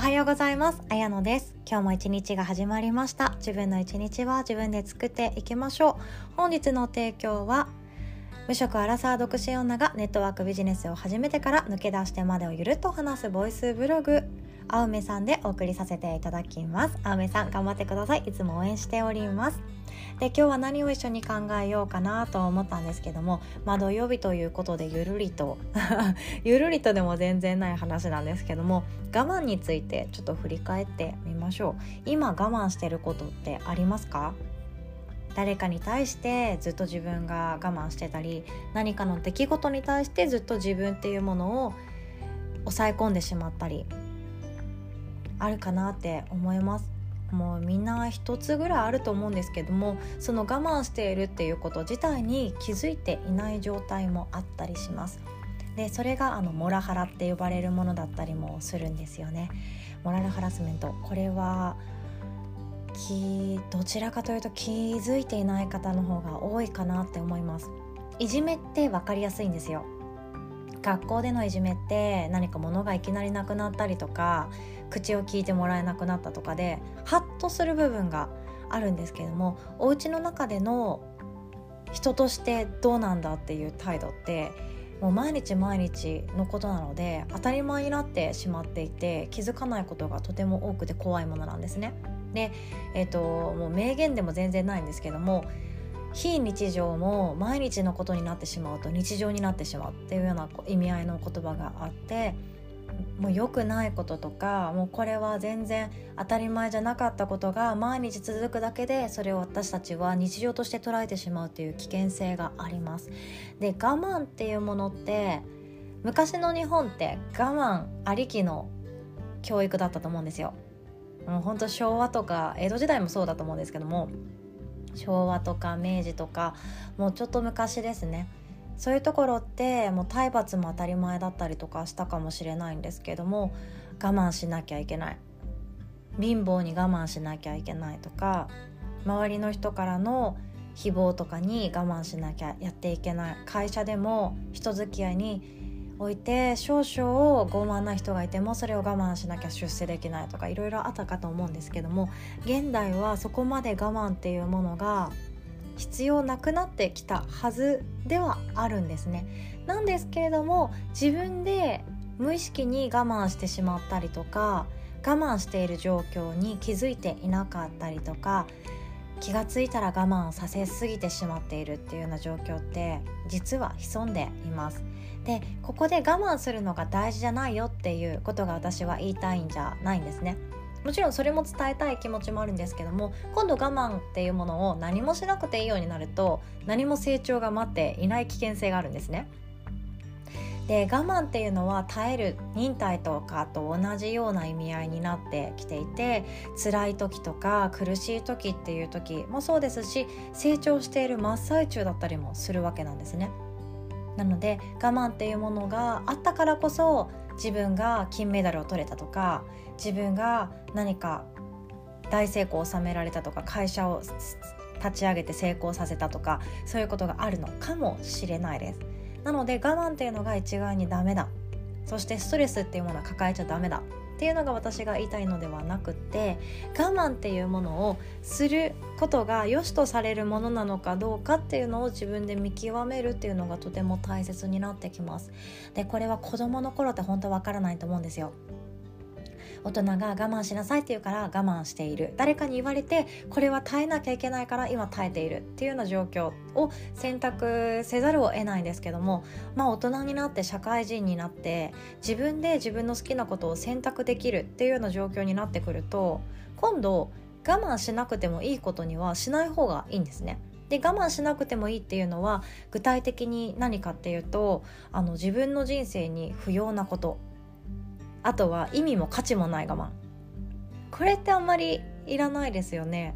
おはようございます。あやのです。今日も一日が始まりました。自分の一日は自分で作っていきましょう。本日の提供は無職アラサー独身女がネットワークビジネスを始めてから抜け出してまでをゆるっと話すボイスブログ。青梅さんでお送りさせていただきます。青梅さん頑張ってください。いつも応援しております。で今日は何を一緒に考えようかなと思ったんですけどもまあ土曜日ということでゆるりと ゆるりとでも全然ない話なんですけども我慢についてちょっと振り返ってみましょう。今我慢してることってありますか？誰かに対してずっと自分が我慢してたり何かの出来事に対してずっと自分っていうものを抑え込んでしまったりあるかなって思います。もうみんな一つぐらいあると思うんですけどもその我慢しているっていうこと自体に気づいていない状態もあったりします。でそれがあのモラハラって呼ばれるものだったりもするんですよね。モラルハラスメントこれはきどちらかというと気づいていない方の方が多いかなって思います。いじめって分かりやすいんですよ。学校でのいじめって何か物がいきなりなくなったりとか口を聞いてもらえなくなったとかでハッとする部分があるんですけどもお家の中での人としてどうなんだっていう態度ってもう毎日毎日のことなので当たり前になってしまっていて気づかないことがとても多くて怖いものなんですね。で、えーと、もう名言でも全然ないんですけども非日常も毎日のことになってしまうと日常になってしまうっていうような意味合いの言葉があってもう良くないこととかもうこれは全然当たり前じゃなかったことが毎日続くだけでそれを私たちは日常として捉えてしまうという危険性があります。で我慢っていうものって昔の日本って我慢ありきの教育だったと思うんですよ。もう本当昭和とか江戸時代もそうだと思うんですけども昭和とか明治とかもうちょっと昔ですね。そういうところってもう体罰も当たり前だったりとかしたかもしれないんですけども我慢しなきゃいけない。貧乏に我慢しなきゃいけないとか周りの人からの誹謗とかに我慢しなきゃやっていけない。会社でも人付き合いにおいて少々傲慢な人がいてもそれを我慢しなきゃ出世できないとかいろいろあったかと思うんですけども現代はそこまで我慢っていうものが必要なくなってきたはずではあるんですね。なんですけれども自分で無意識に我慢してしまったりとか我慢している状況に気づいていなかったりとか気がついたら我慢させすぎてしまっているっていうような状況って実は潜んでいます。でここで我慢するのが大事じゃないよっていうことが私は言いたいんじゃないんですね。もちろんそれも伝えたい気持ちもあるんですけども今度我慢っていうものを何もしなくていいようになると何も成長が待っていない危険性があるんですね。で我慢っていうのは耐える忍耐とかと同じような意味合いになってきていて辛い時とか苦しい時っていう時もそうですし成長している真っ最中だったりもするわけなんですね。なので我慢っていうものがあったからこそ自分が金メダルを取れたとか自分が何か大成功を収められたとか会社を立ち上げて成功させたとかそういうことがあるのかもしれないです。なので我慢っていうのが一概にダメだ。そしてストレスっていうものは抱えちゃダメだ。っていうのが私が言いたいのではなくて我慢っていうものをすることが良しとされるものなのかどうかっていうのを自分で見極めるっていうのがとても大切になってきます。でこれは子どもの頃って本当わからないと思うんですよ。大人が我慢しなさいって言うから我慢している誰かに言われてこれは耐えなきゃいけないから今耐えているっていうような状況を選択せざるを得ないんですけどもまあ大人になって社会人になって自分で自分の好きなことを選択できるっていうような状況になってくると今度我慢しなくてもいいことにはしない方がいいんですね。で我慢しなくてもいいっていうのは具体的に何かっていうとあの自分の人生に不要なことあとは意味も価値もない我慢。これってあんまりいらないですよね。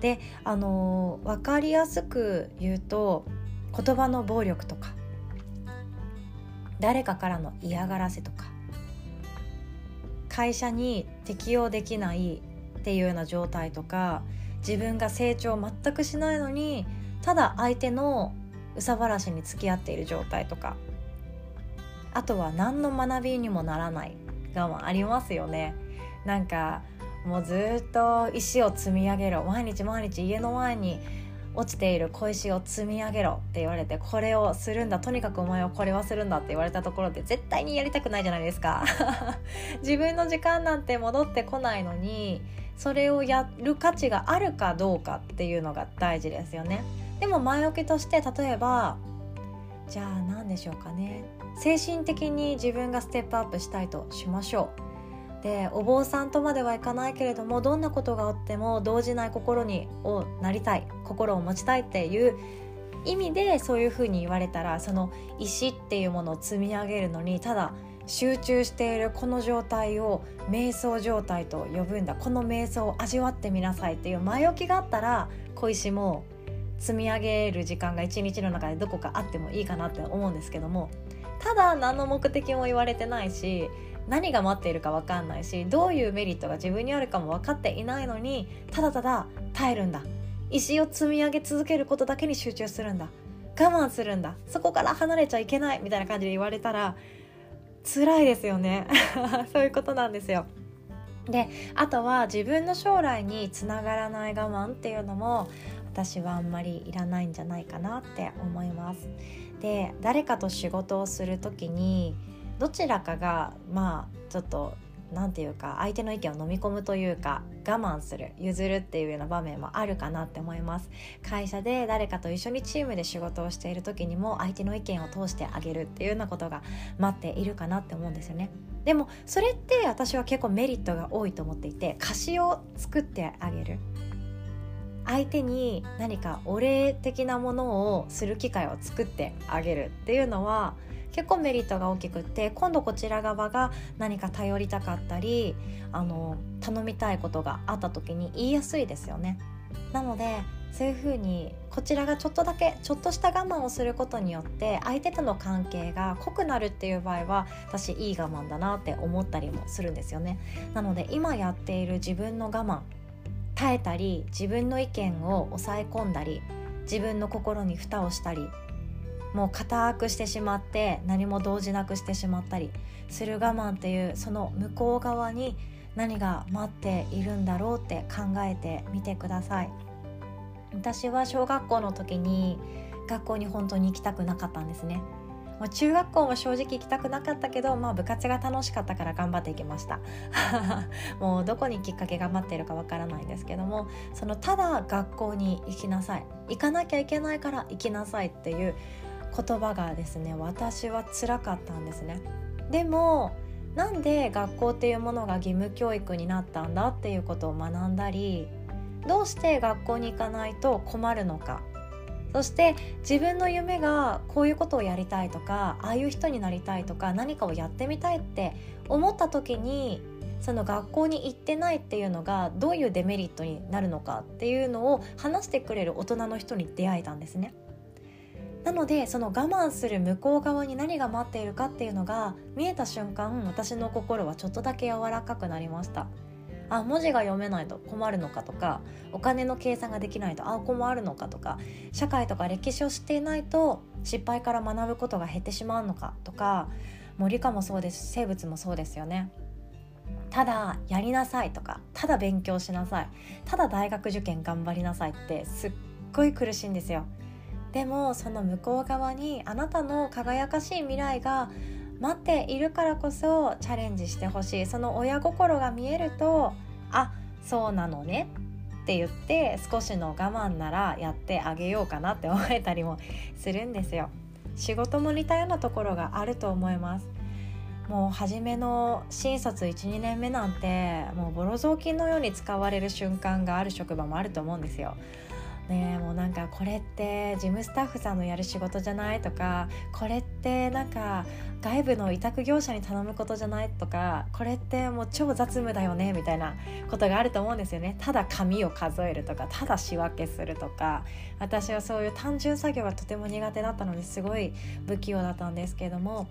であの分かりやすく言うと言葉の暴力とか誰かからの嫌がらせとか会社に適応できないっていうような状態とか自分が成長全くしないのにただ相手の憂さ晴らしに付き合っている状態とかあとは何の学びにもならない。我慢ありますよね。なんかもうずっと石を積み上げろ。毎日毎日家の前に落ちている小石を積み上げろって言われてこれをするんだ。とにかくお前はこれはするんだって言われたところで絶対にやりたくないじゃないですか。自分の時間なんて戻ってこないのにそれをやる価値があるかどうかっていうのが大事ですよね。でも前置きとして例えばじゃあ何でしょうかね。精神的に自分がステップアップしたいとしましょう。でお坊さんとまではいかないけれどもどんなことがあっても動じない心にをなりたい心を持ちたいっていう意味でそういうふうに言われたらその石っていうものを積み上げるのにただ集中しているこの状態を瞑想状態と呼ぶんだ。この瞑想を味わってみなさいっていう前置きがあったら小石も積み上げる時間が一日の中でどこかあってもいいかなって思うんですけどもただ何の目的も言われてないし何が待っているか分かんないしどういうメリットが自分にあるかも分かっていないのにただただ耐えるんだ。石を積み上げ続けることだけに集中するんだ。我慢するんだ。そこから離れちゃいけないみたいな感じで言われたら辛いですよね。そういうことなんですよ。であとは自分の将来につながらない我慢っていうのも私はあんまりいらないんじゃないかなって思います。で誰かと仕事をする時にどちらかがまあちょっと何て言うか相手の意見を飲み込むというか我慢する譲るっていうような場面もあるかなって思います。会社で誰かと一緒にチームで仕事をしている時にも相手の意見を通してあげるっていうようなことが待っているかなって思うんですよね。でもそれって私は結構メリットが多いと思っていて歌詞を作ってあげる。相手に何かお礼的なものをする機会を作ってあげるっていうのは結構メリットが大きくって今度こちら側が何か頼りたかったりあの頼みたいことがあった時に言いやすいですよね。なのでそういうふうにこちらがちょっとだけちょっとした我慢をすることによって相手との関係が濃くなるっていう場合は私いい我慢だなって思ったりもするんですよね。なので今やっている自分の我慢耐えたり自分の意見を抑え込んだり自分の心に蓋をしたりもう固くしてしまって何も動じなくしてしまったりする我慢っていうその向こう側に何が待っているんだろうって考えてみてください。私は小学校の時に学校に本当に行きたくなかったんですね。まあ、中学校も正直行きたくなかったけど、まあ、部活が楽しかったから頑張っていきました。もうどこにきっかけが待っているかわからないんですけどもそのただ学校に行きなさい。行かなきゃいけないから行きなさいっていう言葉がですね私は辛かったんですね。でもなんで学校っていうものが義務教育になったんだっていうことを学んだりどうして学校に行かないと困るのか。そして自分の夢がこういうことをやりたいとかああいう人になりたいとか何かをやってみたいって思った時にその学校に行ってないっていうのがどういうデメリットになるのかっていうのを話してくれる大人の人に出会えたんですね。なのでその我慢する向こう側に何が待っているかっていうのが見えた瞬間私の心はちょっとだけ柔らかくなりましたあ文字が読めないと困るのかとかお金の計算ができないとあ困るのかとか社会とか歴史を知っていないと失敗から学ぶことが減ってしまうのかとかもう理科もそうです生物もそうですよね。ただやりなさいとかただ勉強しなさいただ大学受験頑張りなさいってすっごい苦しいんですよ。でもその向こう側にあなたの輝かしい未来が待っているからこそチャレンジしてほしい。その親心が見えるとあそうなのねって言って少しの我慢ならやってあげようかなって思えたりもするんですよ。仕事も似たようなところがあると思います。もう初めの新卒12年目なんてもうボロ雑巾のように使われる瞬間がある職場もあると思うんですよ。ねもうなんかこれって事務スタッフさんのやる仕事じゃないとかこれってなんか外部の委託業者に頼むことじゃないとかこれってもう超雑務だよねみたいなことがあると思うんですよね。ただ紙を数えるとかただ仕分けするとか。私はそういう単純作業がとても苦手だったのですごい不器用だったんですけれども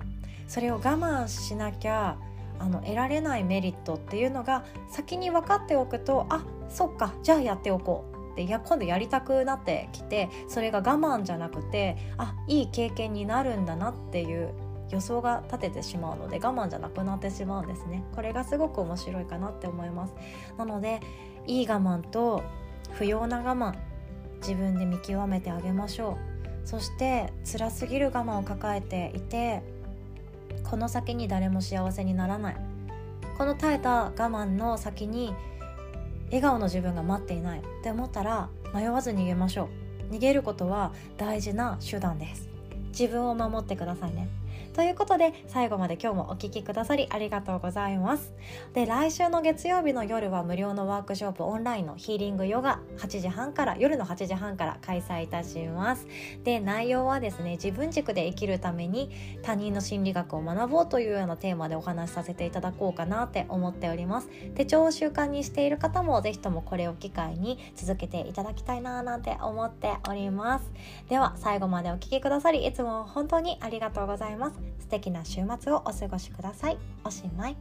それを我慢しなきゃあの得られないメリットっていうのが先に分かっておくとあそっかじゃあやっておこう。ってや今度やりたくなってきてそれが我慢じゃなくてあいい経験になるんだなっていう予想が立ててしまうので我慢じゃなくなってしまうんですね。これがすごく面白いかなって思います。なのでいい我慢と不要な我慢自分で見極めてあげましょう。そして辛すぎる我慢を抱えていてこの先に誰も幸せにならない。この耐えた我慢の先に笑顔の自分が待っていない。って思ったら迷わず逃げましょう。逃げることは大事な手段です。自分を守ってくださいね。ということで最後まで今日もお聴きくださりありがとうございます。で来週の月曜日の夜は無料のワークショップオンラインのヒーリングヨガ8時半から夜の8時半から開催いたします。で内容はですね自分軸で生きるために他人の心理学を学ぼうというようなテーマでお話しさせていただこうかなって思っております。手帳を習慣にしている方もぜひともこれを機会に続けていただきたいななんて思っております。では最後までお聴きくださりいつも本当にありがとうございます。ます。素敵な週末をお過ごしください。おしまい。